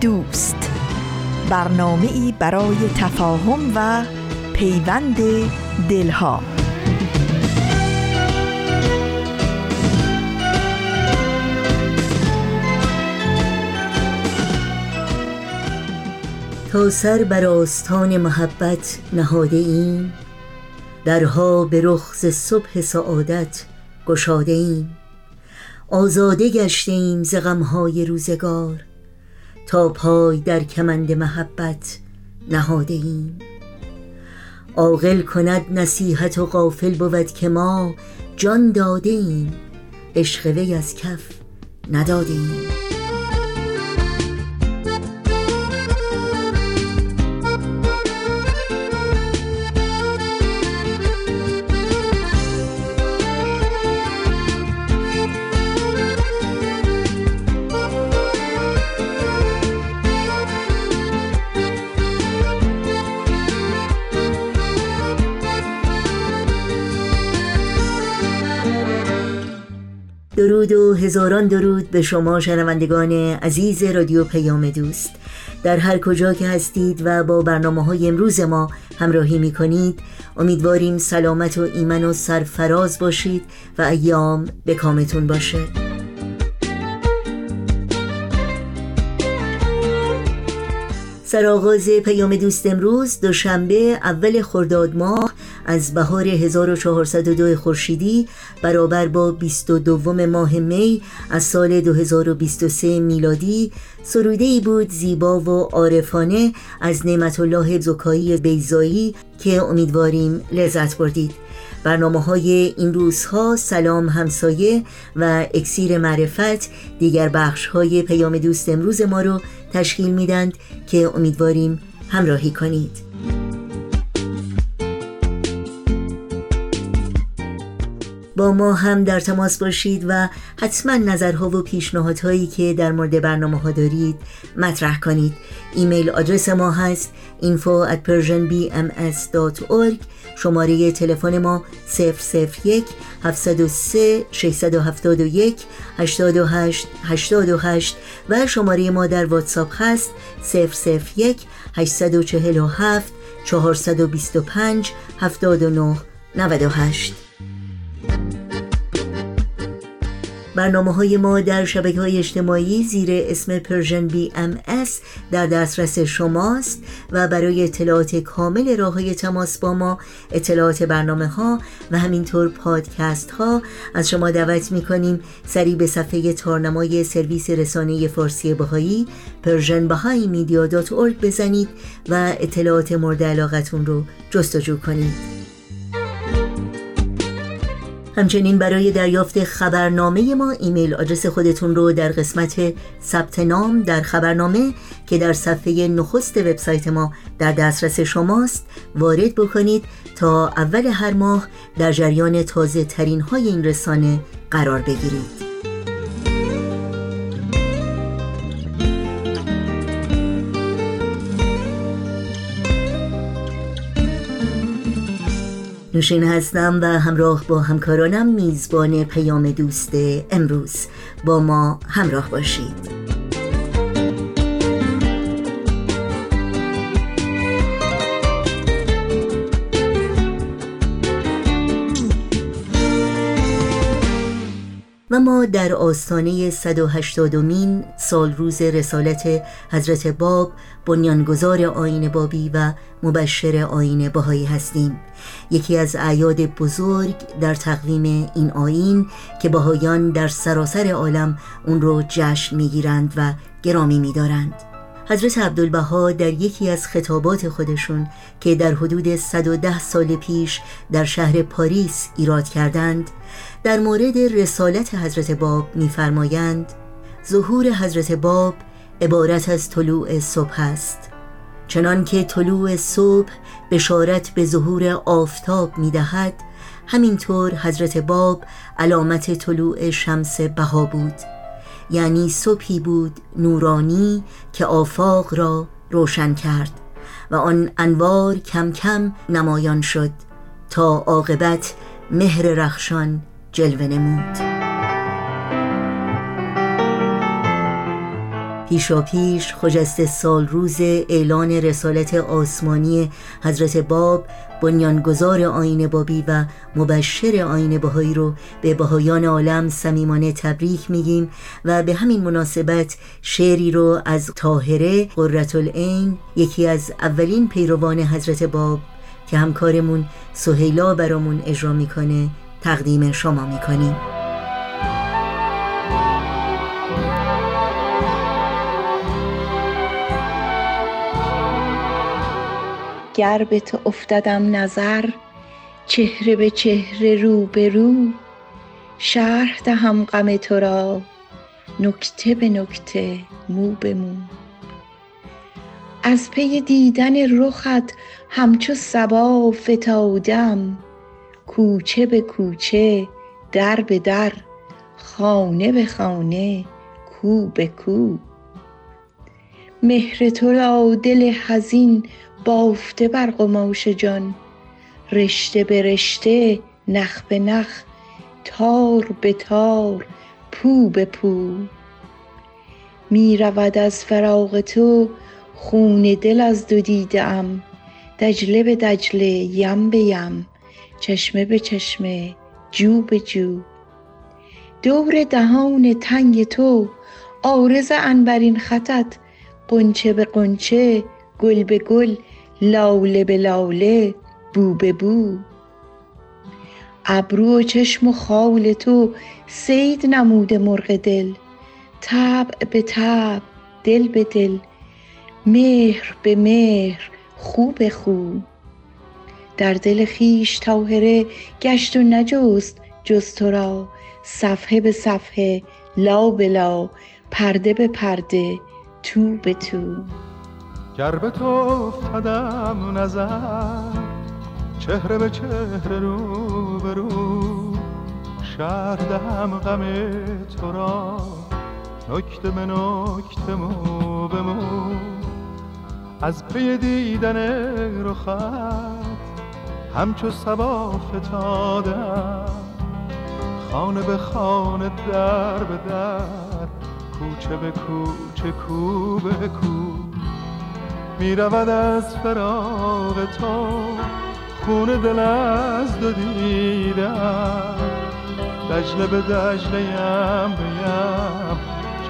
دوست. برنامه ای برای تفاهم و پیوند دلها. تا سر بر آستان محبت نهاده ایم. درها به رخ صبح سعادت گشاده ایم. آزاده گشته ایم ز غمهای روزگار. تا پای در کمند محبت نهاده ایم. عاقل کند نصیحت و غافل بود که ما جان داده ایم. عشق وی از کف نداده ایم. هزاران درود به شما شنوندگان عزیز رادیو پیام دوست. در هر کجا که هستید و با برنامه های امروز ما همراهی می کنید امیدواریم سلامت و ایمن و سرفراز باشید و ایام به کامتون باشه. سرآغاز پیام دوست امروز دوشنبه اول خرداد ماه از بهار 1402 خورشیدی برابر با 22 ماه می از سال 2023 میلادی سروده ای بود زیبا و عارفانه از نعمت الله زکایی بیزایی که امیدواریم لذت بردید. برنامه های این روزها سلام همسایه و اکسیر معرفت دیگر بخش های پیام دوست امروز ما رو تشکیل میدند که امیدواریم همراهی کنید. با ما هم در تماس باشید و حتما نظرها و پیشنهادهایی که در مورد برنامه ها دارید مطرح کنید. ایمیل آدرس ما هست info at persianbms.org شماره تلفن ما 001 703 671 828 828 و شماره ما در واتساپ هست 001 847 425 79 98 برنامه های ما در شبکه های اجتماعی زیر اسم Persian BM در دسترس شماست و برای اطلاعات کامل راه های تماس با ما اطلاعات برنامه ها و همینطور پادکست ها از شما دعوت می کنیم سری به صفحه تارنمای سرویس رسانه فارسی بهایی Persian Bahá'í Media بزنید و اطلاعات مورد علاقتون رو جستجو کنید. همچنین برای دریافت خبرنامه ما email address خودتون رو در قسمت ثبت نام در خبرنامه که در صفحه نخست وبسایت ما در دسترس شماست وارد بکنید تا اول هر ماه در جریان تازه ترین های این رسانه قرار بگیرید. نوشین هستم و همراه با همکارانم میزبان پیام دوست امروز. با ما همراه باشید. و ما در آستانه 180 مین سال روز رسالت حضرت باب بنیانگذار آین بابی و مبشر آین بهایی هستیم. یکی از اعیاد بزرگ در تقویم این آین که بهایان در سراسر عالم اون رو جشن می‌گیرند و گرامی میدارند. حضرت عبدالبها در یکی از خطابات خودشون که در حدود 110 سال پیش در شهر پاریس ایراد کردند در مورد رسالت حضرت باب می‌فرمایند ظهور حضرت باب عبارت از طلوع صبح است. چنان که طلوع صبح بشارت به ظهور آفتاب می‌دهد همینطور حضرت باب علامت طلوع شمس بها بود. یعنی صبحی بود نورانی که آفاق را روشن کرد و آن انوار کم کم نمایان شد تا عاقبت مهر رخشان جلوه نمود. پیشا پیش خجست سال روز اعلان رسالت آسمانی حضرت باب بنیانگذار آین بابی و مبشر آین بهایی رو به بهایان عالم صمیمانه تبریک میگیم و به همین مناسبت شعری رو از طاهره قررت العین یکی از اولین پیروان حضرت باب که همکارمون سهیلا برامون اجرا می‌کنه تقدیم شما می‌کنیم. گر به تو افتدم نظر چهره به چهره رو به رو شرح دهم غم تو را نکته به نکته مو به مو. از پی دیدن رخت همچو صبا فتادم کوچه به کوچه در به در خانه به خانه کو به کو. مهر تو را دل حزین بافته بر قماش جان. رشته به رشته نخ به نخ تار به تار پو به پو. می رود از فراق تو خون دل از دو دیده ام. دجله به دجله یم به یم. چشمه به چشمه جو به جو. دور دهان تنگ تو عارض عنبرین خطت غنچه به غنچه گل به گل لاله به لاله بو به بو. ابرو و چشم و خال تو صید نموده مرغ دل. طبع به طبع دل به دل. مهر به مهر خو به خو. در دل خویش طاهره گشت و نجست جز تو را. صفحه به صفحه لا به لا پرده به پرده تو به تو. گر به تو افتدم نظر چهره به چهره رو به رو شهر دهم غم تو را نکته به نکته مو به مو. از پی دیدن رخت همچو سبا فتادم. خانه به خانه در به در کوچه به کوچه کو به کو. می رود از فراغ تو خون دل از دو دیدم دجله به دجله یم بیم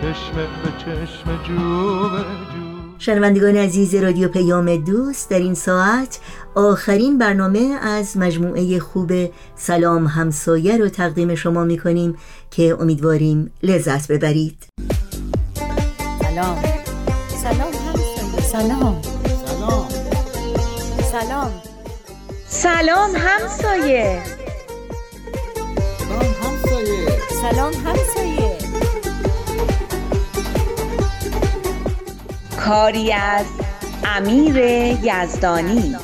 چشم به چشم جو به جو. شنوندگان عزیز رادیو پیام دوست در این ساعت آخرین برنامه از مجموعه خوب سلام همسایه رو تقدیم شما می کنیم که امیدواریم لذت ببرید. سلام. سلام. سلام. سلام. سلام سلام همسایه. سلام همسایه. سلام همسایه. کاری از امیر یزدانی.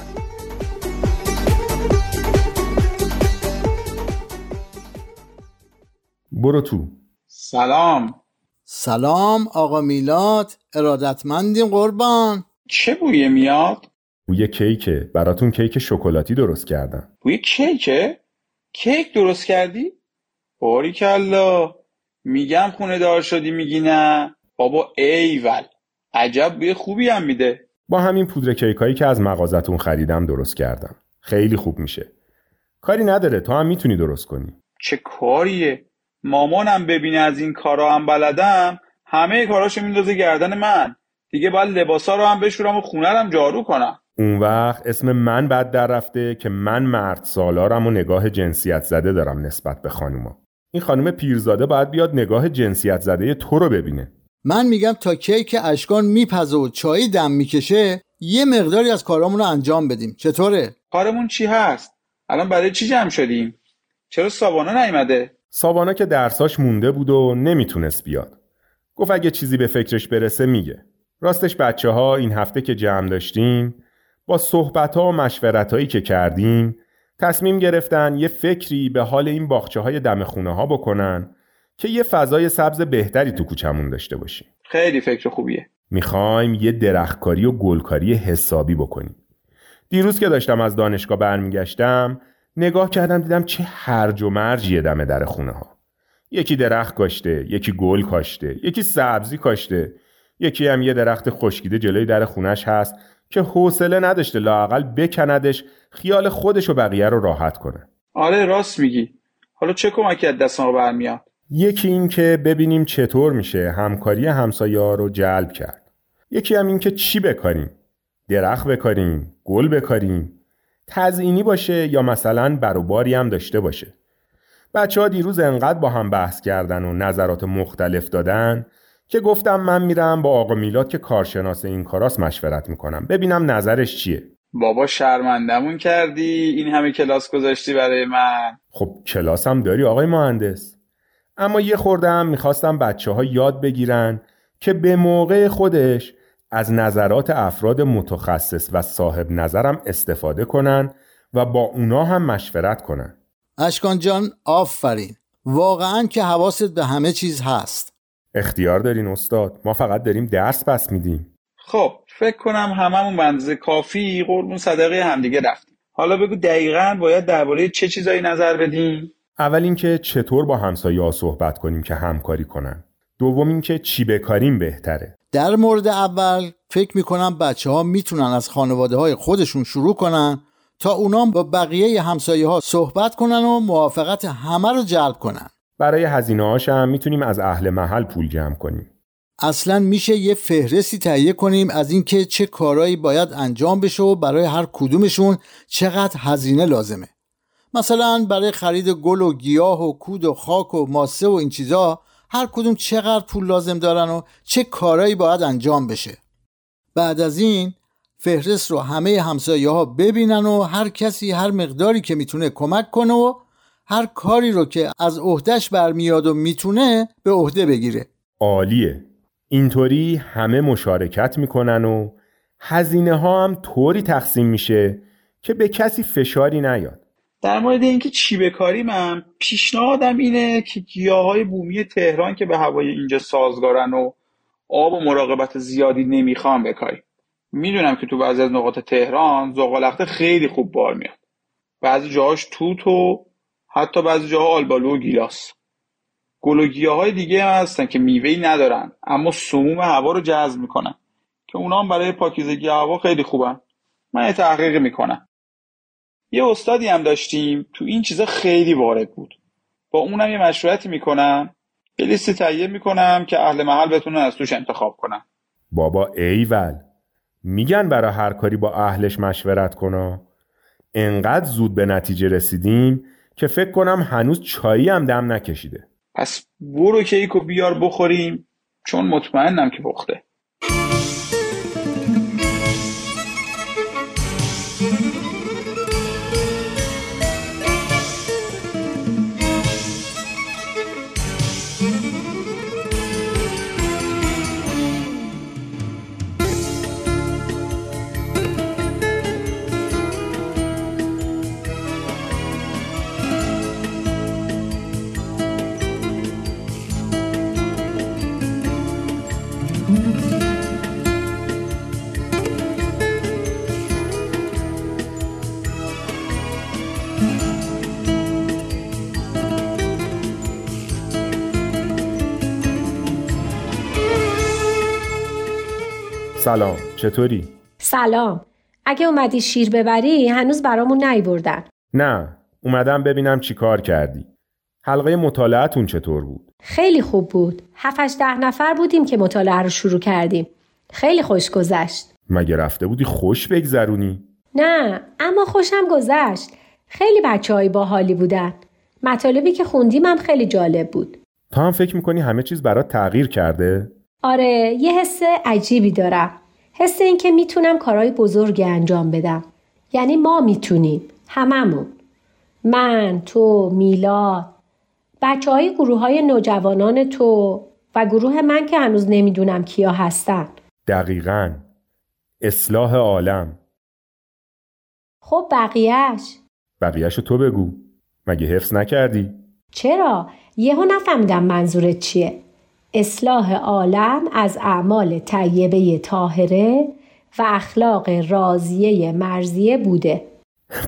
برو تو. سلام. سلام آقا میلاد ارادتمندیم قربان. چه بویه میاد؟ بوی کیکه. براتون کیک شکلاتی درست کردم. بوی کیکه؟ کیک درست کردی؟ باریکلا. میگم خونه دار شدی میگی نه. بابا ایول. عجب بوی خوبی هم میده. با همین پودر کیکایی که از مغازتون خریدم درست کردم. خیلی خوب میشه. کاری نداره تو هم می‌تونی درست کنی. چه کاریه؟ مامانم ببینه از این کارا هم بلدم همه کاراشو میندازه گردن من. دیگه باید لباسا رو هم بشورم و خونه رو هم جارو کنم. اون وقت اسم من بد در رفته که من مرد سالارم و نگاه جنسیت زده دارم نسبت به خانوما. این خانم پیرزاده باید بیاد نگاه جنسیت زده تو رو ببینه. من میگم تا کیک اشکان میپزه و چایی دم می‌کشه یه مقداری از کارامون رو انجام بدیم. چطوره؟ کارمون چی هست؟ الان برای چی جمع شدیم؟ چرا سابانا نیومده؟ سابانا که درساش مونده بود و نمی‌تونست بیاد. گفت اگه چیزی به فکرش برسه میگه. راستش بچه ها این هفته که جمع داشتیم با صحبت ها و مشورت هایی که کردیم تصمیم گرفتن یه فکری به حال این باخچه های دم خونه ها بکنن که یه فضای سبز بهتری تو کوچمون داشته باشیم. خیلی فکر خوبیه. می‌خوایم یه درختکاری و گلکاری حسابی بکنیم. دیروز که داشتم از دانشگاه برمیگشتم نگاه کردم دیدم چه هرج و مرجیه دم در خونه ها یکی درخت کاشته یکی گل کاشته یکی سبزی کاشته. یکی هم یه درخت خشکیده جلوی در خونش هست که حوصله نداشته لاقل بکندش خیال خودش و بقیه رو راحت کنه. آره راست میگی. حالا چه کمکی از دست ما برمیاد؟ یکی این که ببینیم چطور میشه همکاری همسایه ها رو جلب کرد. یکی هم این که چی بکاریم؟ درخت بکاریم؟ گل بکاریم؟ تزئینی باشه یا مثلا بروباری هم داشته باشه. بچه ها دیروز انقدر با هم بحث کردن و نظرات مختلف دادن که گفتم من میرم با آقا میلاد که کارشناس این کاراست مشورت می‌کنم. ببینم نظرش چیه. بابا شرمندمون کردی؟ این همه کلاس گذاشتی برای من؟ خب کلاسم داری آقای مهندس. اما یه خورده هم می‌خواستم بچه ها یاد بگیرن که به موقع خودش از نظرات افراد متخصص و صاحب نظرم استفاده کنن و با اونا هم مشورت کنن. اشکان جان آفرین. واقعا که حواست به همه چیز هست. اختیار دارین استاد؟ ما فقط داریم درس پس میدیم. خب فکر کنم هممون به اندازه کافی قربون صدقه همدیگه رفتیم. حالا بگو دقیقا باید درباره چه چیزایی نظر بدیم؟ اول اینکه چطور با همسایه ها صحبت کنیم که همکاری کنن. دوم اینکه چی بکاریم بهتره. در مورد اول فکر می‌کنم بچه ها می‌تونن از خانواده های خودشون شروع کنن تا اونا با بقیه همسایه ها صحبت کنن و موافقت همه رو جلب کنن. برای هزینه هم می‌تونیم از اهل محل پول جمع کنیم. اصلا میشه یه فهرستی تهیه کنیم از اینکه چه کارهایی باید انجام بشه و برای هر کدومشون چقدر هزینه لازمه. مثلا برای خرید گل و گیاه و کود و خاک و ماسه و این چیزا هر کدوم چقدر پول لازم دارن و چه کارهایی باید انجام بشه. بعد از این فهرست رو همه همسایه ها ببینن و هر کسی هر مقداری که می‌تونه کمک کنه و هر کاری رو که از عهدهش برمیاد و می‌تونه به عهده بگیره. عالیه. اینطوری همه مشارکت می‌کنن و هزینه ها هم طوری تقسیم میشه که به کسی فشاری نیاد. در مورد اینکه چی بکاریم هم پیشنهادم اینه که گیاهای بومی تهران که به هوای اینجا سازگارن و آب و مراقبت زیادی نمی‌خوان بکاریم. می‌دونم که تو بعضی از نقاط تهران زغالخته خیلی خوب بار میاد. بعضی جاهاش توت و حتی بعضی جاها آلبالو و گیلاس. گل و گیاهای دیگه هم هستن که میوهی ندارن اما سموم هوا رو جذب می‌کنن که اونا هم برای پاکیزگی هوا خیلی خوبن. من یه تحقیق می‌کنم. یه استادی هم داشتیم تو این چیزا خیلی وارد بود. با اونم یه مشورتی می‌کنم یه لیستی تهیه می‌کنم که اهل محل بتونن از توش انتخاب کنن. بابا ایول میگن برای هر کاری با اهلش مشورت کنا انقدر زود به نتیجه رسیدیم که فکر کنم هنوز چایی هم دم نکشیده. پس برو کیک و بیار بخوریم چون مطمئنم که پخته. سلام. چطوری؟ سلام. اگه اومدی شیر ببری هنوز برامون نیوردن. نه اومدم ببینم چی کار کردی. حلقه مطالعتون چطور بود؟ خیلی خوب بود. هفتش ده نفر بودیم که مطالعه رو شروع کردیم. خیلی خوش گذشت. مگه رفته بودی خوش بگذرونی؟ نه اما خوشم گذشت. خیلی بچه های باحالی بودن. مطالبی که خوندیم هم خیلی جالب بود. تا هم فکر می‌کنی همه چیز برات تغییر کرده؟ آره یه حس عجیبی دارم. حس این که می‌تونم کارهای بزرگی انجام بدم. یعنی ما می‌تونیم هممون. من تو میلاد. بچه های گروه های نوجوانان تو و گروه من که هنوز نمی‌دونم کیا هستن. دقیقا. اصلاح عالم. خب بقیهش بقیهشو تو بگو. مگه حفظ نکردی؟ چرا؟ یهو نفهمیدم منظورت چیه. اصلاح عالم از اعمال طیبه طاهره و اخلاق راضیه مرزیه بوده.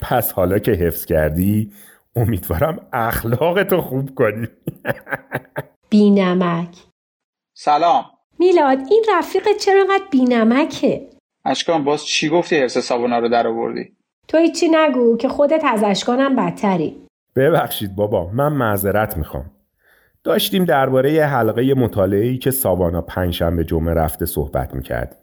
پس حالا که حفظ کردی امیدوارم اخلاقتو خوب کنی. بینمک. سلام. میلاد این رفیقت چرا انقدر بینمکه؟ اشکان باز چی گفتی حفظ صابونا رو در آوردی؟ تو هیچی نگو که خودت از اشکانم بدتری. ببخشید بابا من معذرت می‌خوام. داشتیم درباره حلقه مطالعه‌ای که ساوانا پنجشنبه جمعه رفته صحبت می‌کرد.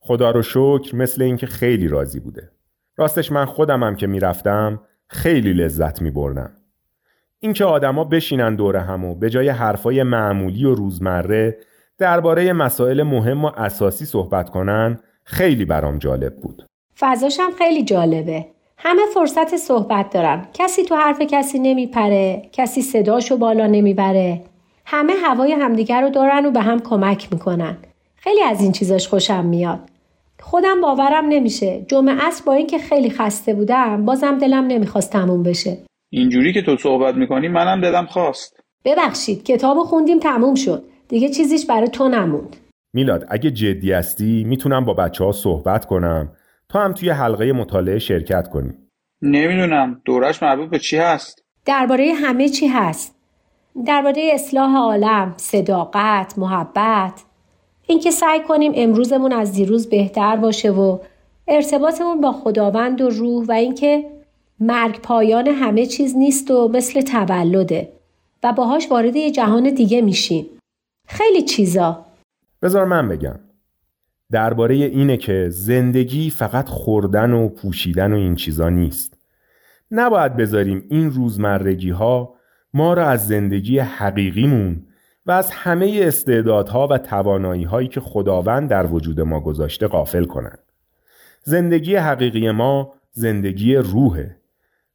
خدا رو شکر مثل اینکه خیلی راضی بوده. راستش من خودمم که می‌رفتم خیلی لذت میبردم. اینکه آدما بشینن دور هم و به جای حرفای معمولی و روزمره درباره مسائل مهم و اساسی صحبت کنن خیلی برام جالب بود. فضاشم خیلی جالبه. همه فرصت صحبت دارن. کسی تو حرف کسی نمیپره، کسی صداشو بالا نمی‌بره. همه هوای همدیگر رو دارن و به هم کمک می‌کنن. خیلی از این چیزاش خوشم میاد. خودم باورم نمیشه. جمعه اصر با اینکه خیلی خسته بودم بازم دلم نمی‌خواست تموم بشه. اینجوری که تو صحبت می‌کنی منم دلم خواست. ببخشید کتاب خوندیم تموم شد. دیگه چیزیش برای تو نموند. میلاد اگه جدی هستی می‌تونم با بچه ها صحبت کنم تو هم توی حلقه مطالعه شرکت کنی. نمی‌دونم. دورش مربوط به چی هست؟ درباره همه چی هست. درباره اصلاح عالم صداقت محبت. اینکه سعی کنیم امروزمون از دیروز بهتر باشه و ارتباطمون با خداوند و روح و اینکه مرگ پایان همه چیز نیست و مثل تولده و باهاش وارد یه جهان دیگه میشیم. خیلی چیزا. بذار من بگم. درباره اینه که زندگی فقط خوردن و پوشیدن و این چیزا نیست. نباید بذاریم این روزمرگی ها ما را از زندگی حقیقیمون و از همه استعدادها و توانایی هایی که خداوند در وجود ما گذاشته غافل کنند. زندگی حقیقی ما زندگی روحه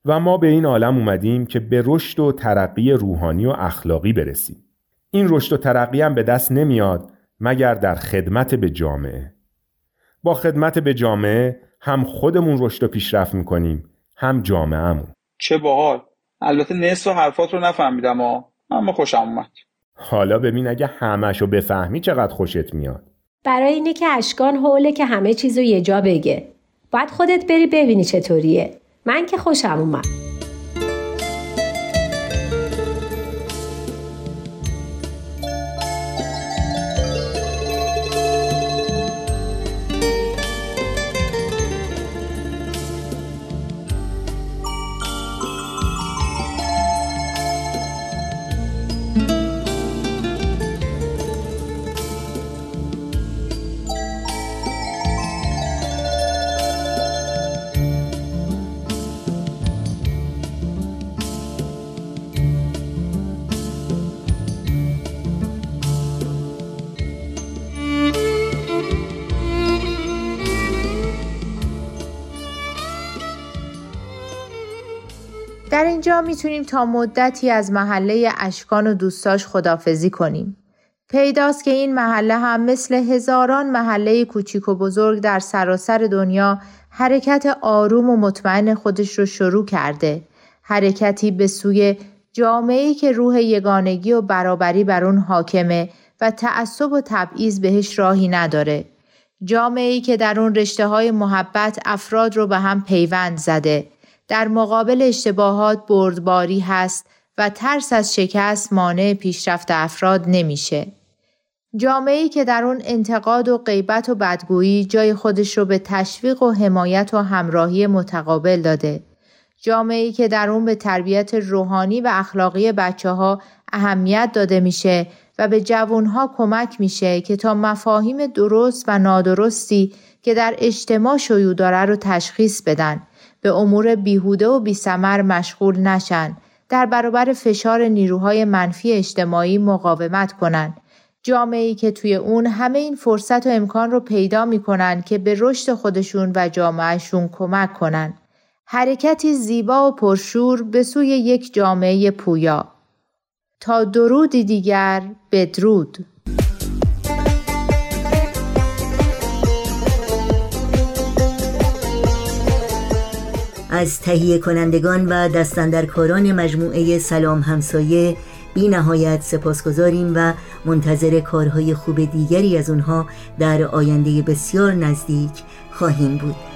و ما به این عالم اومدیم که به رشد و ترقی روحانی و اخلاقی برسیم. این رشد و ترقی هم به دست نمیاد مگر در خدمت به جامعه. با خدمت به جامعه هم خودمون رشد و پیشرفت می‌کنیم هم جامعهمون. چه باحال. البته نصف حرفات رو نفهمیدم اما خوشم اومد. حالا ببین اگه همش رو بفهمی چقدر خوشت میاد. برای اینه که اشکان حوله که همه چیز رو یه جا بگه. باید خودت بری ببینی چطوریه. من که خوشم اومد. می‌تونیم تا مدتی از محله اشکان و دوستاش خدافزی کنیم. پیداست که این محله هم مثل هزاران محله کوچیک و بزرگ در سراسر دنیا حرکت آروم و مطمئن خودش رو شروع کرده. حرکتی به سوی جامعه‌ای که روح یگانگی و برابری بر اون حاکمه و تعصب و تبعیض بهش راهی نداره. جامعه‌ای که در اون رشته های محبت افراد رو به هم پیوند زده. در مقابل اشتباهات بردباری هست و ترس از شکست مانع پیشرفت افراد نمیشه. جامعه‌ای که در اون انتقاد و غیبت و بدگویی جای خودش رو به تشویق و حمایت و همراهی متقابل داده. جامعه‌ای که در اون به تربیت روحانی و اخلاقی بچه ها اهمیت داده میشه و به جوانها کمک میشه که تا مفاهیم درست و نادرستی که در اجتماع شیوع داره رو تشخیص بدن به امور بیهوده و بیسمر مشغول نشن در برابر فشار نیروهای منفی اجتماعی مقاومت کنند جامعه که توی اون همه این فرصت و امکان رو پیدا می‌کنن که به رشد خودشون و جامعهشون کمک کنن. حرکتی زیبا و پرشور به سوی یک جامعه پویا. تا درودی دیگر بدرود. از تهیه کنندگان و دستندرکاران مجموعه سلام همسایه بی نهایت سپاسگزاریم و منتظر کارهای خوب دیگری از اونها در آینده بسیار نزدیک خواهیم بود.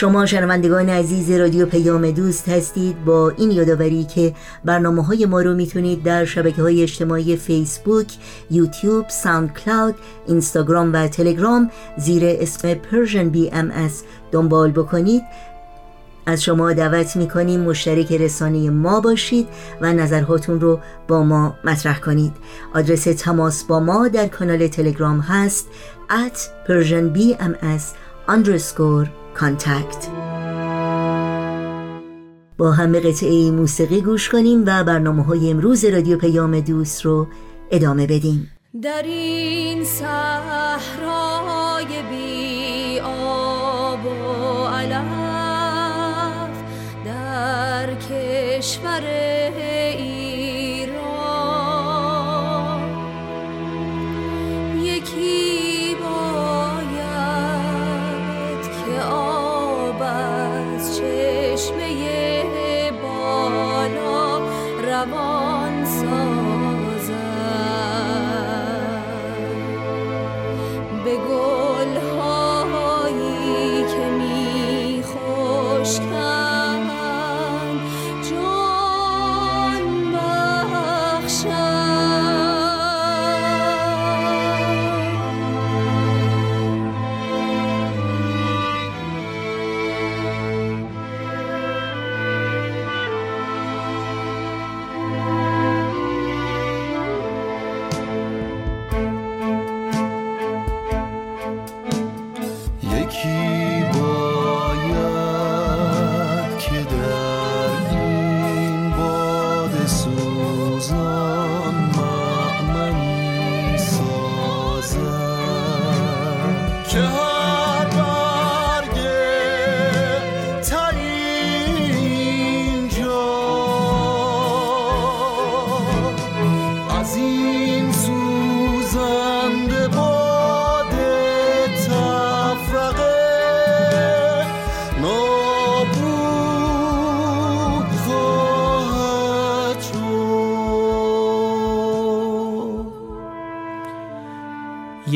شما شنوندگان عزیز رادیو پیام دوست هستید با این یادآوری که برنامه های ما رو می‌تونید در شبکه های اجتماعی فیسبوک، یوتیوب، ساوند کلاود، اینستاگرام و تلگرام زیر اسم بی ام دنبال بکنید. از شما دعوت می‌کنیم مشترک رسانه ما باشید و نظرهاتون رو با ما مطرح کنید. آدرس تماس با ما در کانال تلگرام هست at persianbms underscore contact. با هم به قطعه موسیقی گوش کنیم و برنامه های امروز رادیو پیام دوست رو ادامه بدیم. در این صحرای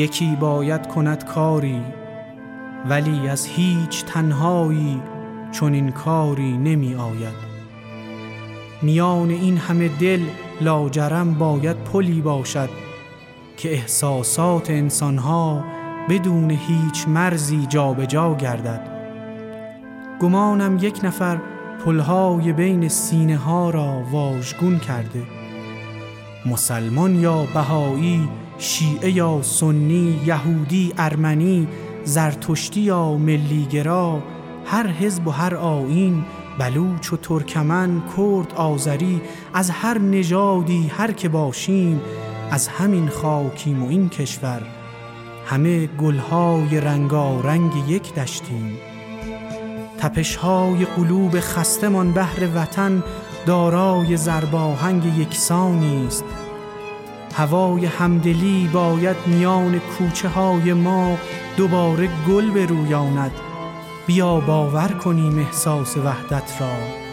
یکی باید کند کاری ولی از هیچ تنهایی چون این کاری نمی آید. میان این همه دل لاجرم باید پلی باشد که احساسات انسانها بدون هیچ مرزی جابجا گردد. گمانم یک نفر پلهای بین سینه ها را واژگون کرده. مسلمان یا بهایی شیعه یا سنی یهودی ارمنی زرتشتی یا ملیگرا هر حزب و هر آیین بلوچ و ترکمن کرد آذری از هر نژادی هر که باشیم از همین خاکیم و این کشور همه گلهای رنگارنگ یک دشتیم. تپشهای قلوب خستمان بهر وطن دارای زرباهنگ یکسانی است هوای همدلی باید میان کوچه های ما دوباره گل برویاند. بیا باور کنیم احساس وحدت را.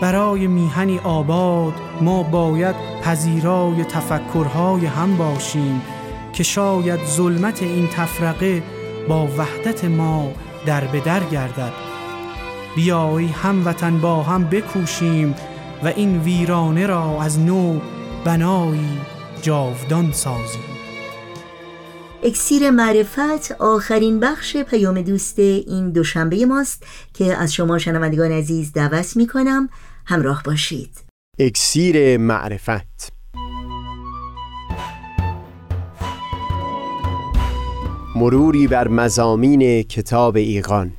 برای میهنی آباد ما باید پذیرای تفکرهای هم باشیم که شاید ظلمت این تفرقه با وحدت ما در به در گردد بیایی هموطن با هم بکوشیم و این ویرانه را از نو بنایی جاودان سازیم. اکسیر معرفت آخرین بخش پیام دوست این دوشنبه ماست که از شما شنوندگان عزیز دعوت می کنم همراه باشید. اکسیر معرفت. مروری بر مزامین کتاب ایقان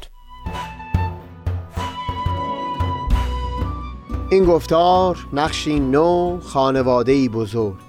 این گفتار نقشی نو خانواده بزرگ.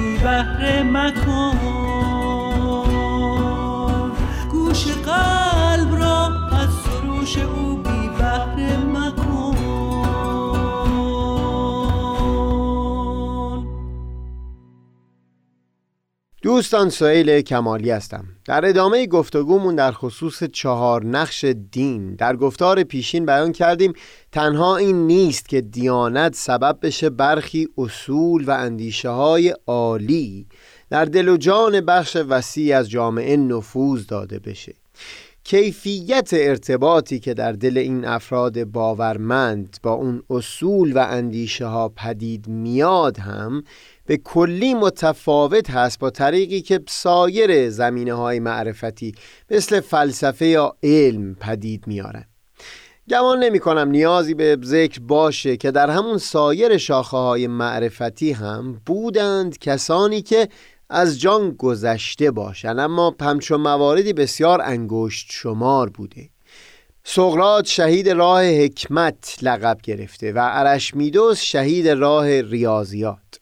بهره مکن. دوستان سئیل کمالی هستم. در ادامه گفتگومون در خصوص چهار نقش دین در گفتار پیشین بیان کردیم. تنها این نیست که دیانت سبب بشه برخی اصول و اندیشه های عالی در دل و جان بخش وسیع از جامعه نفوذ داده بشه. کیفیت ارتباطی که در دل این افراد باورمند با اون اصول و اندیشه ها پدید میاد هم به کلی متفاوت هست با طریقی که سایر زمینه های معرفتی مثل فلسفه یا علم پدید میارن گمان نمی کنم نیازی به ذکر باشه که در همون سایر شاخه های معرفتی هم بودند کسانی که از جان گذشته باشند اما همچون مواردی بسیار انگشت شمار بوده. سقراط شهید راه حکمت لقب گرفته و ارشمیدس شهید راه ریاضیات.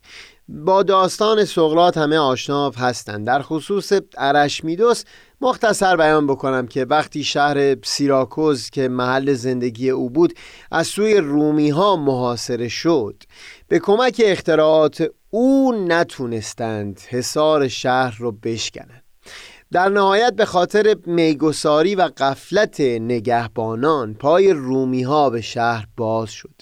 با داستان سقراط همه آشنا هستند. در خصوص ارشمیدس مختصر بیان بکنم که وقتی شهر سیراکوز که محل زندگی او بود از سوی رومی ها محاصره شد. به کمک اختراعات او نتونستند حصار شهر رو بشکنند. در نهایت به خاطر میگساری و قفلت نگهبانان پای رومی ها به شهر باز شد.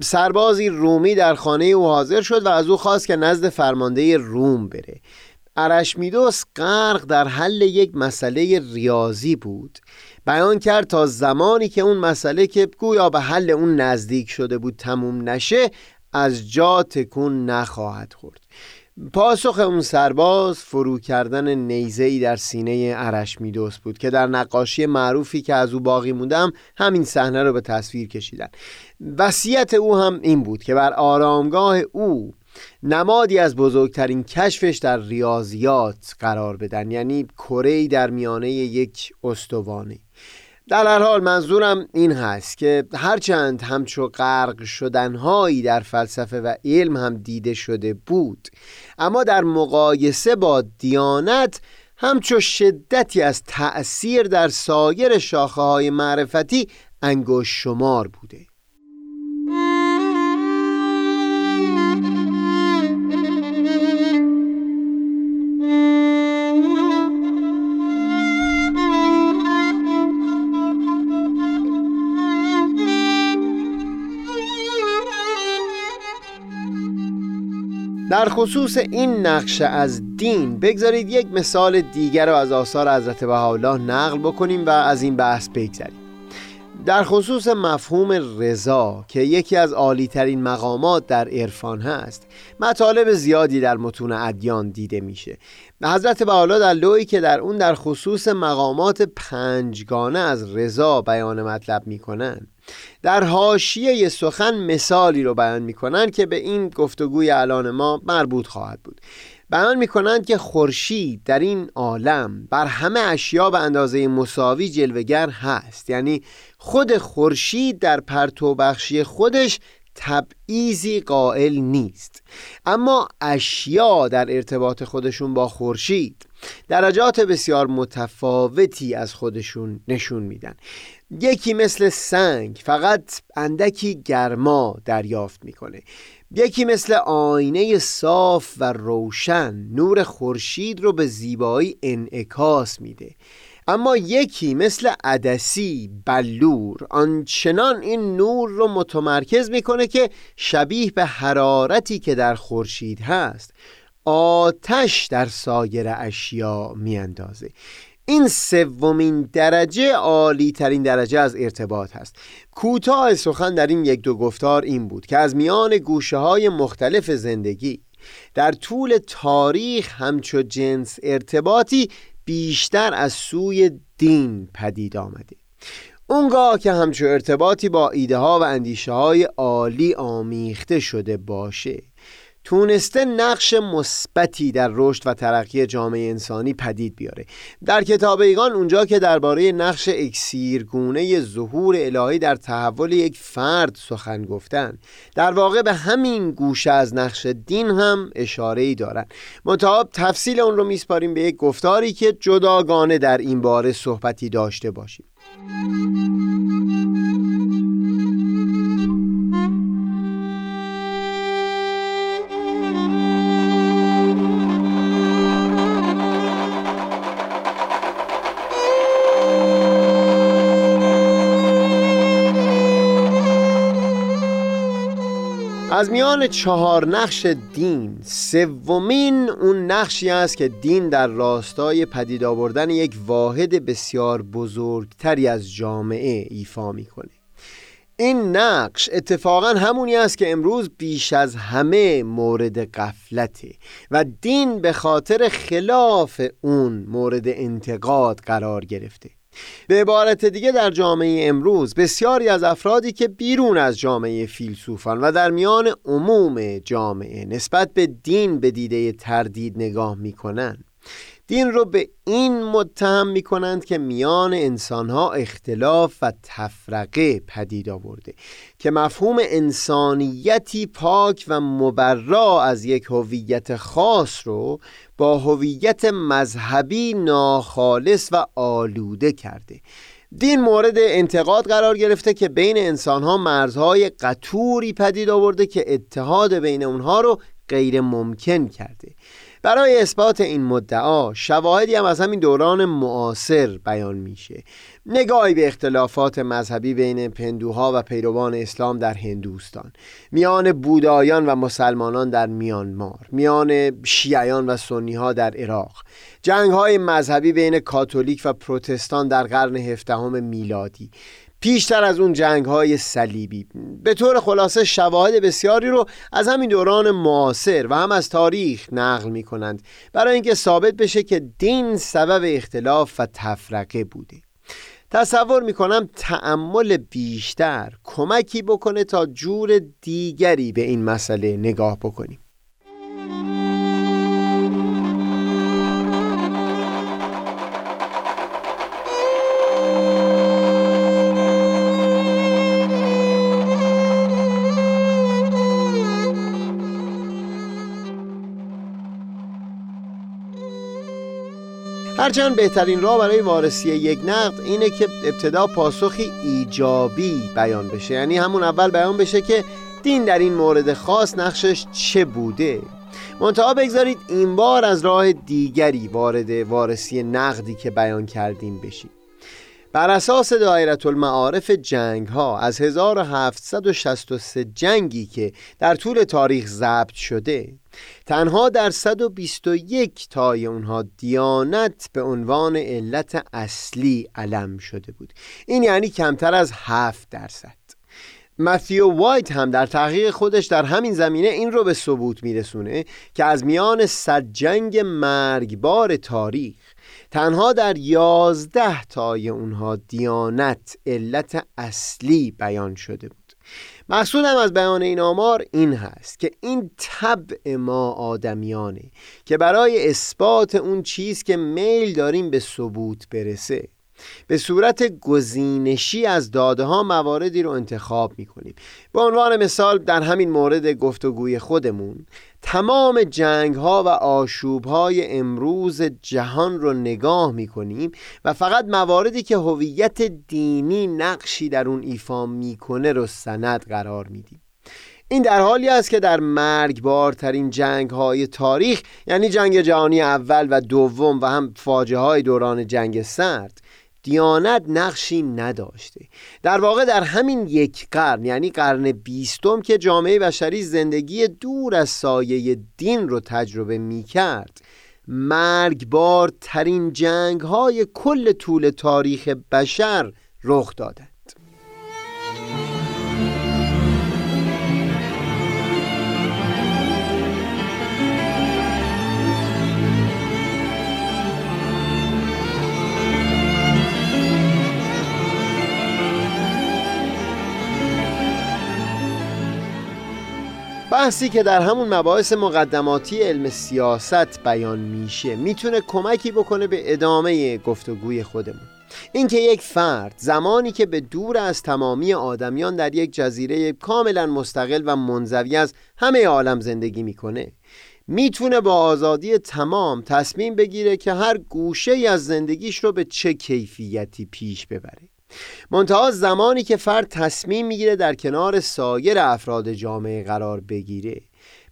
سربازی رومی در خانه او حاضر شد و از او خواست که نزد فرمانده روم بره. ارشمیدس غرق در حل یک مسئله ریاضی بود. بیان کرد تا زمانی که اون مسئله که گویا به حل اون نزدیک شده بود تموم نشه از جا تکون نخواهد خورد. پاسخ اون سرباز فرو کردن نیزه‌ای در سینه ارشمیدس بود که در نقاشی معروفی که از او باقی موندم همین صحنه رو به تصویر کشیدن. وصیت او هم این بود که بر آرامگاه او نمادی از بزرگترین کشفش در ریاضیات قرار بدن یعنی کره در میانه یک استوانه در هر حال منظورم این هست که هرچند همچو غرق شدنهایی در فلسفه و علم هم دیده شده بود اما در مقایسه با دیانت همچو شدتی از تأثیر در سایر شاخه های معرفتی انگوش شمار بوده. در خصوص این نقشه از دین بگذارید یک مثال دیگر رو از آثار حضرت بهاءالله نقل بکنیم و از این بحث بگذریم. در خصوص مفهوم رضا که یکی از عالیترین مقامات در عرفان هست مطالب زیادی در متون ادیان دیده میشه. حضرت بهاءالله در لوحی که در اون در خصوص مقامات پنجگانه از رضا بیان مطلب می‌کنن در حاشیه سخن مثالی رو بیان می‌کنن که به این گفتگوی الان ما مربوط خواهد بود. بیان می‌کنند که خورشید در این عالم بر همه اشیا به اندازه مساوی جلوگر هست. یعنی خود خورشید در پرتو بخشی خودش تبعیزی قائل نیست. اما اشیا در ارتباط خودشون با خورشید درجات بسیار متفاوتی از خودشون نشون میدن. یکی مثل سنگ فقط اندکی گرما دریافت می‌کنه. یکی مثل آینه صاف و روشن نور خورشید رو به زیبایی انعکاس میده. اما یکی مثل عدسی بلور آنچنان این نور رو متمرکز می‌کنه که شبیه به حرارتی که در خورشید هست آتش در سایر اشیا میاندازه. این سومین درجه عالی ترین درجه از ارتباط هست. کوتاه سخن در این یک دو گفتار این بود که از میان گوشه های مختلف زندگی در طول تاریخ همچو جنس ارتباطی بیشتر از سوی دین پدید آمده. اونگاه که همچو ارتباطی با ایده ها و اندیشه های عالی آمیخته شده باشه. تونسته نقش مثبتی در رشد و ترقی جامعه انسانی پدید بیاره. در کتاب ایگان اونجا که درباره نقش اکسیرگونه ظهور الهی در تحول یک فرد سخن گفتن در واقع به همین گوشه از نقش دین هم اشاره ای دارن. متعاب تفصیل اون رو میسپاریم به یک گفتاری که جداگانه در این باره صحبتی داشته باشیم. از میان چهار نقش دین سومین اون نقشی است که دین در راستای پدید آوردن یک واحد بسیار بزرگتری از جامعه ایفا می‌کنه. این نقش اتفاقا همونی است که امروز بیش از همه مورد قفلته و دین به خاطر خلاف اون مورد انتقاد قرار گرفته. به عبارت دیگه در جامعه امروز بسیاری از افرادی که بیرون از جامعه فیلسوفان و در میان عموم جامعه نسبت به دین به دیده تردید نگاه می‌کنن دین رو به این متهم می کنند که میان انسانها اختلاف و تفرقه پدید آورده که مفهوم انسانیتی پاک و مبرا از یک هویت خاص رو با هویت مذهبی ناخالص و آلوده کرده. دین مورد انتقاد قرار گرفته که بین انسانها مرزهای قطوری پدید آورده که اتحاد بین اونها رو غیر ممکن کرده. برای اثبات این مدعا شواهدی هم از همین دوران معاصر بیان میشه. نگاهی به اختلافات مذهبی بین پندوها و پیروان اسلام در هندوستان میان بودایان و مسلمانان در میانمار میان شیعیان و سنی ها در عراق جنگ های مذهبی بین کاتولیک و پروتستان در قرن هفدهم میلادی. پیشتر از اون جنگ های صلیبی. به طور خلاصه شواهد بسیاری رو از همین دوران معاصر و هم از تاریخ نقل می کنند برای اینکه ثابت بشه که دین سبب اختلاف و تفرقه بوده. تصور می کنم تعمل بیشتر کمکی بکنه تا جور دیگری به این مسئله نگاه بکنیم. هرچند بهترین راه برای وارسی یک نقد اینه که ابتدا پاسخی ایجابی بیان بشه. یعنی همون اول بیان بشه که دین در این مورد خاص نقشش چه بوده. منتها بگذارید این بار از راه دیگری وارد وارسی نقدی که بیان کردیم بشیم. بر اساس دایره المعارف جنگ ها از 1763 جنگی که در طول تاریخ ضبط شده تنها در 121 تای اونها دیانت به عنوان علت اصلی علم شده بود. این یعنی کمتر از 7 درصد. متیو وایت هم در تحقیق خودش در همین زمینه این رو به ثبوت میرسونه که از میان صد جنگ مرگبار تاریخ تنها در یازده تای اونها دیانت علت اصلی بیان شده بود. مقصودم از بیان این آمار این هست که این طبع ما آدمیانه که برای اثبات اون چیز که میل داریم به ثبوت برسه. به صورت گزینشی از داده ها مواردی رو انتخاب می کنیم به عنوان مثال در همین مورد گفتگوی خودمون تمام جنگ ها و آشوب های امروز جهان رو نگاه می کنیم و فقط مواردی که هویت دینی نقشی در اون ایفا می‌کنه رو سند قرار میدیم. این در حالی است که در مرگبارترین جنگ های تاریخ یعنی جنگ جهانی اول و دوم و هم فاجعه های دوران جنگ سرد دیانت نقشی نداشته. در واقع در همین یک قرن یعنی قرن بیستم که جامعه بشری زندگی دور از سایه دین رو تجربه می کرد مرگبار ترین جنگ های کل طول تاریخ بشر رخ دادند بحثی که در همون مباحث مقدماتی علم سیاست بیان میشه می‌تونه کمکی بکنه به ادامه گفتگوی خودمون. اینکه یک فرد زمانی که به دور از تمامی آدمیان در یک جزیره کاملا مستقل و منزوی از همه عالم زندگی می‌کنه می‌تونه با آزادی تمام تصمیم بگیره که هر گوشه از زندگیش رو به چه کیفیتی پیش ببره. منتها زمانی که فرد تصمیم می‌گیره در کنار سایر افراد جامعه قرار بگیره.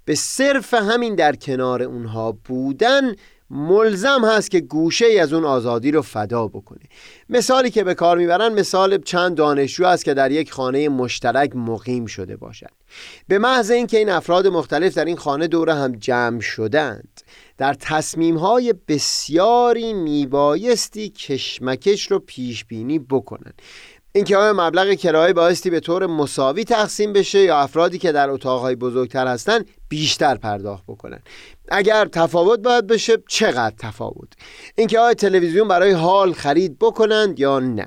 به صرف همین در کنار اونها بودن ملزم هست که گوشه ای از اون آزادی رو فدا بکنه. مثالی که به کار می‌برن مثال چند دانشجو است که در یک خانه مشترک مقیم شده باشند به محض اینکه این افراد مختلف در این خانه دور هم جمع شدند در تصمیم های بسیاری میبایستی کشمکش رو پیش بینی بکنن. اینکه آیا مبلغ کرایه بایستی به طور مساوی تقسیم بشه یا افرادی که در اتاقهای بزرگتر هستن بیشتر پرداخت بکنن. اگر تفاوت باید بشه چقدر تفاوت؟ اینکه آیا تلویزیون برای حال خرید بکنند یا نه؟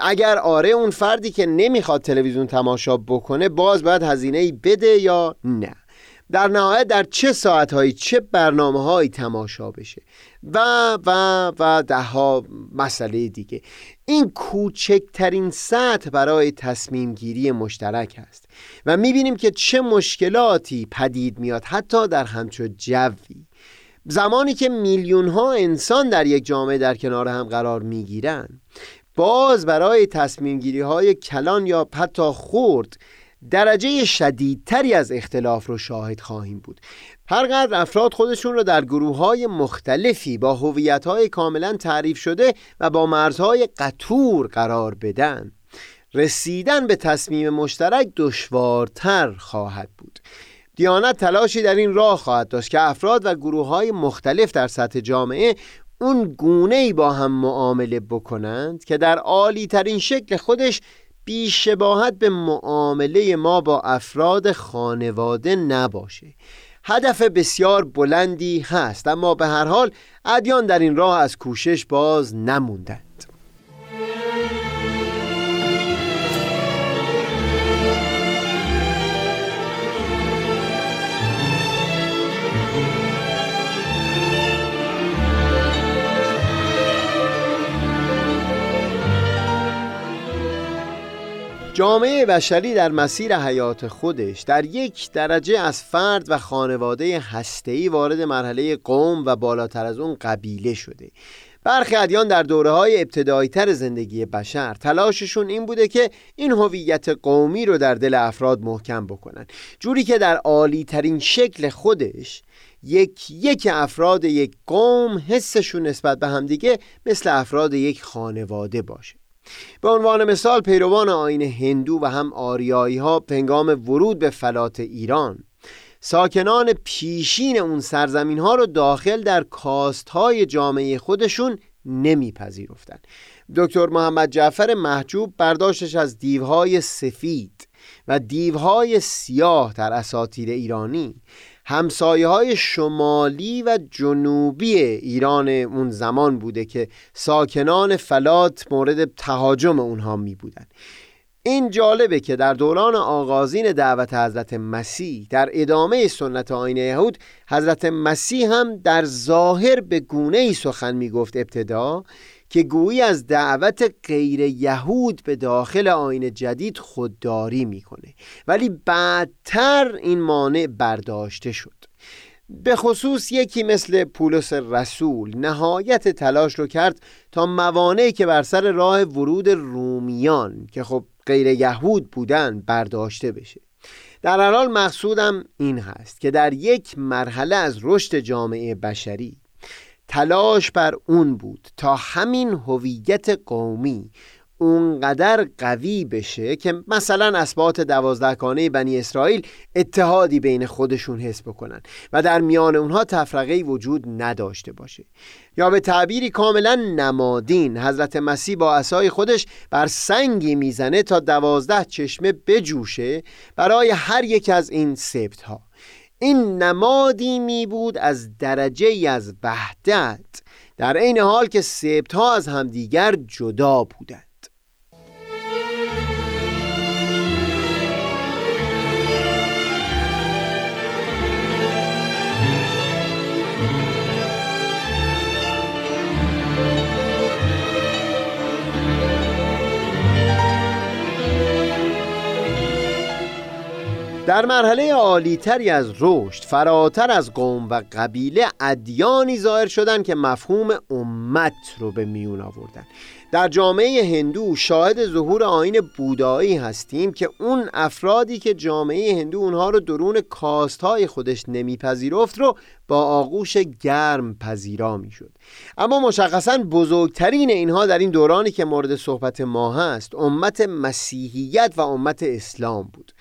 اگر آره اون فردی که نمی‌خواد تلویزیون تماشا بکنه باز باید هزینه بده یا نه؟ در نهایت در چه ساعتهایی چه برنامه هایی تماشا بشه و و و ده ها مسئله دیگه. این کوچکترین سطح برای تصمیم گیری مشترک است و می‌بینیم که چه مشکلاتی پدید میاد حتی در همچو جوی. زمانی که میلیون ها انسان در یک جامعه در کنار هم قرار می‌گیرن باز برای تصمیم گیری های کلان یا حتی خورد درجه شدیدتری از اختلاف رو شاهد خواهیم بود. هرقدر افراد خودشون رو در گروه های مختلفی با هویت های کاملا تعریف شده و با مرزهای قطور قرار بدن رسیدن به تصمیم مشترک دشوارتر خواهد بود. دیانت تلاشی در این راه خواهد داشت که افراد و گروه های مختلف در سطح جامعه اون گونه ای با هم معامله بکنند که در عالی ترین شکل خودش بیشباهت به معامله ما با افراد خانواده نباشه. هدف بسیار بلندی هست اما به هر حال ادیان در این راه از کوشش باز نموندند جامعه بشری در مسیر حیات خودش در یک درجه از فرد و خانواده هسته‌ای وارد مرحله قوم و بالاتر از اون قبیله شده. برخی ادیان در دوره های ابتدایی تر زندگی بشر تلاششون این بوده که این هویت قومی رو در دل افراد محکم بکنن. جوری که در عالی ترین شکل خودش یک یک افراد یک قوم حسشون نسبت به همدیگه مثل افراد یک خانواده باشه. به عنوان مثال پیروان آین هندو و هم آریایی ها پنگام ورود به فلات ایران. ساکنان پیشین اون سرزمین ها رو داخل در کاست های جامعه خودشون نمیپذیرفتن. دکتر محمد جعفر محجوب برداشتش از دیوهای سفید و دیوهای سیاه در اساطیر ایرانی. همسایه های شمالی و جنوبی ایران اون زمان بوده که ساکنان فلات مورد تهاجم اونها می بودن. این جالبه که در دوران آغازین دعوت حضرت مسیح در ادامه سنت آین یهود حضرت مسیح هم در ظاهر به گونه ای سخن می گفت ابتدا که گویی از دعوت غیر یهود به داخل آین جدید خودداری می‌کنه. ولی بعدتر این مانع برداشته شد. به خصوص یکی مثل پولس رسول نهایت تلاش رو کرد تا موانعی که بر سر راه ورود رومیان که خب غیر یهود بودن برداشته بشه. در حال مقصودم این هست که در یک مرحله از رشد جامعه بشری تلاش بر اون بود تا همین هویت قومی اونقدر قوی بشه که مثلا اسبات دوازده کانه بنی اسرائیل اتحادی بین خودشون حس بکنن و در میان اونها تفرقه وجود نداشته باشه. یا به تعبیری کاملا نمادین حضرت مسیح با اسای خودش بر سنگی می‌زنه تا دوازده چشمه بجوشه برای هر یک از این سبت ها این نمادی می بود از درجه از وحدت در عین حال که سبت ها از همدیگر جدا بودند. در مرحله عالیتری از رشد فراتر از قوم و قبیله ادیانی ظاهر شدند که مفهوم امت رو به میون آوردن. در جامعه هندو شاهد ظهور آین بودایی هستیم که اون افرادی که جامعه هندو اونها رو درون کاستهای خودش نمیپذیرفت رو با آغوش گرم پذیرا می‌شد. اما مشخصا بزرگترین اینها در این دورانی که مورد صحبت ما هست امت مسیحیت و امت اسلام بود.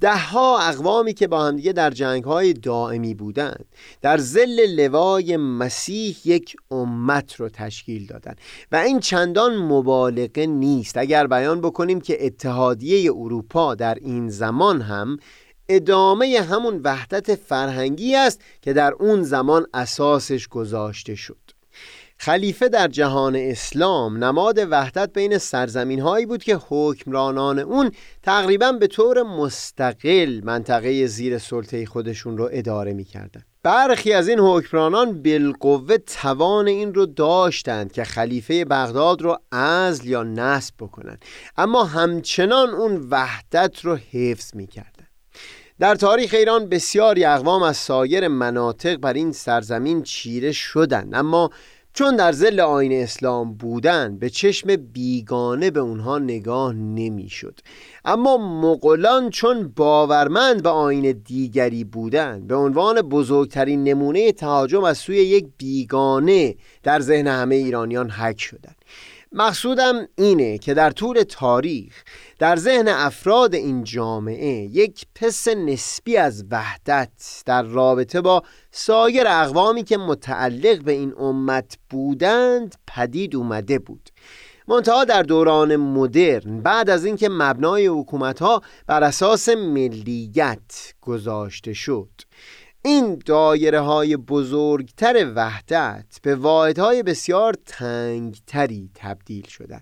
دهها اقوامی که با همدیگه در جنگهای دائمی بودند در زل لوای مسیح یک امت رو تشکیل دادند. و این چندان مبالغه نیست. اگر بیان بکنیم که اتحادیه اروپا در این زمان هم ادامه همون وحدت فرهنگی است که در اون زمان اساسش گذاشته شد. خلیفه در جهان اسلام نماد وحدت بین سرزمین هایی بود که حکمرانان اون تقریبا به طور مستقل منطقه زیر سلطه خودشون رو اداره می‌کردن. برخی از این حکمرانان بالقوه توان این رو داشتند که خلیفه بغداد رو ازل یا نصب بکنن اما همچنان اون وحدت رو حفظ می‌کردن. در تاریخ ایران بسیاری اقوام از سایر مناطق بر این سرزمین چیره شدند. اما چون در زل آین اسلام بودن به چشم بیگانه به اونها نگاه نمی‌شد. اما مغولان چون باورمند به آین دیگری بودند به عنوان بزرگترین نمونه تهاجم از سوی یک بیگانه در ذهن همه ایرانیان حک شدند مقصودم اینه که در طول تاریخ در ذهن افراد این جامعه یک پس نسبی از وحدت در رابطه با سایر اقوامی که متعلق به این امت بودند پدید اومده بود. منتها در دوران مدرن بعد از اینکه مبنای حکومت ها بر اساس ملیت گذاشته شد. این دایره های بزرگتر وحدت به واحدهای بسیار تنگتری تبدیل شدن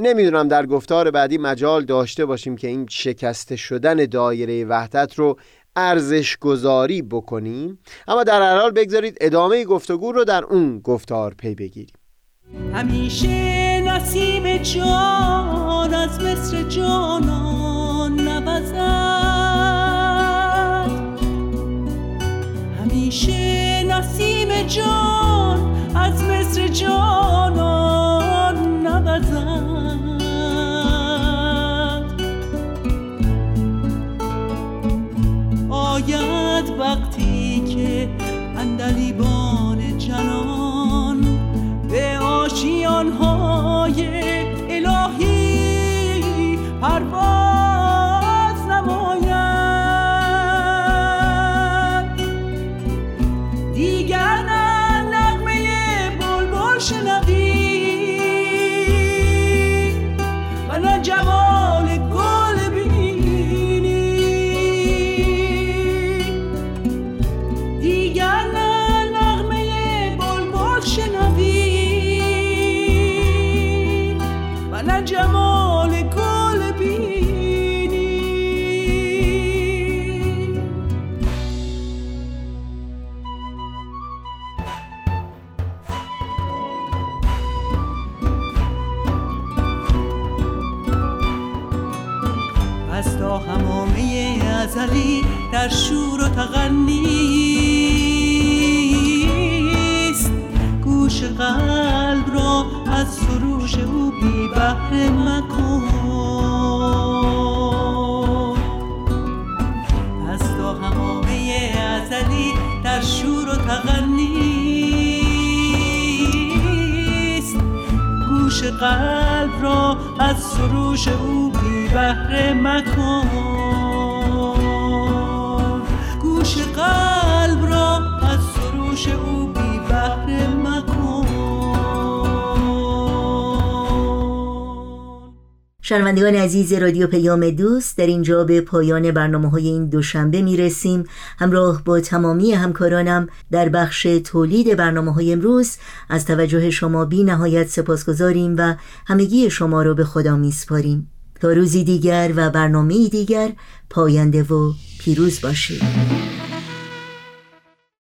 نمی‌دونم در گفتار بعدی مجال داشته باشیم که این شکسته شدن دایره وحدت رو ارزش گذاری بکنیم اما در هر حال بگذارید ادامه گفتگو رو در اون گفتار پی بگیریم. همیشه نسیم جان از مصر جانان نوزد. همیشه نسیم جان از مصر جانان به و شنوندگان عزیز رادیو پیام دوست در اینجا به پایان برنامه های این دوشنبه می رسیم همراه با تمامی همکارانم در بخش تولید برنامه های امروز از توجه شما بی نهایت سپاس گذاریم و همگی شما را به خدا می سپاریم تا روزی دیگر و برنامه دیگر پاینده و پیروز باشید.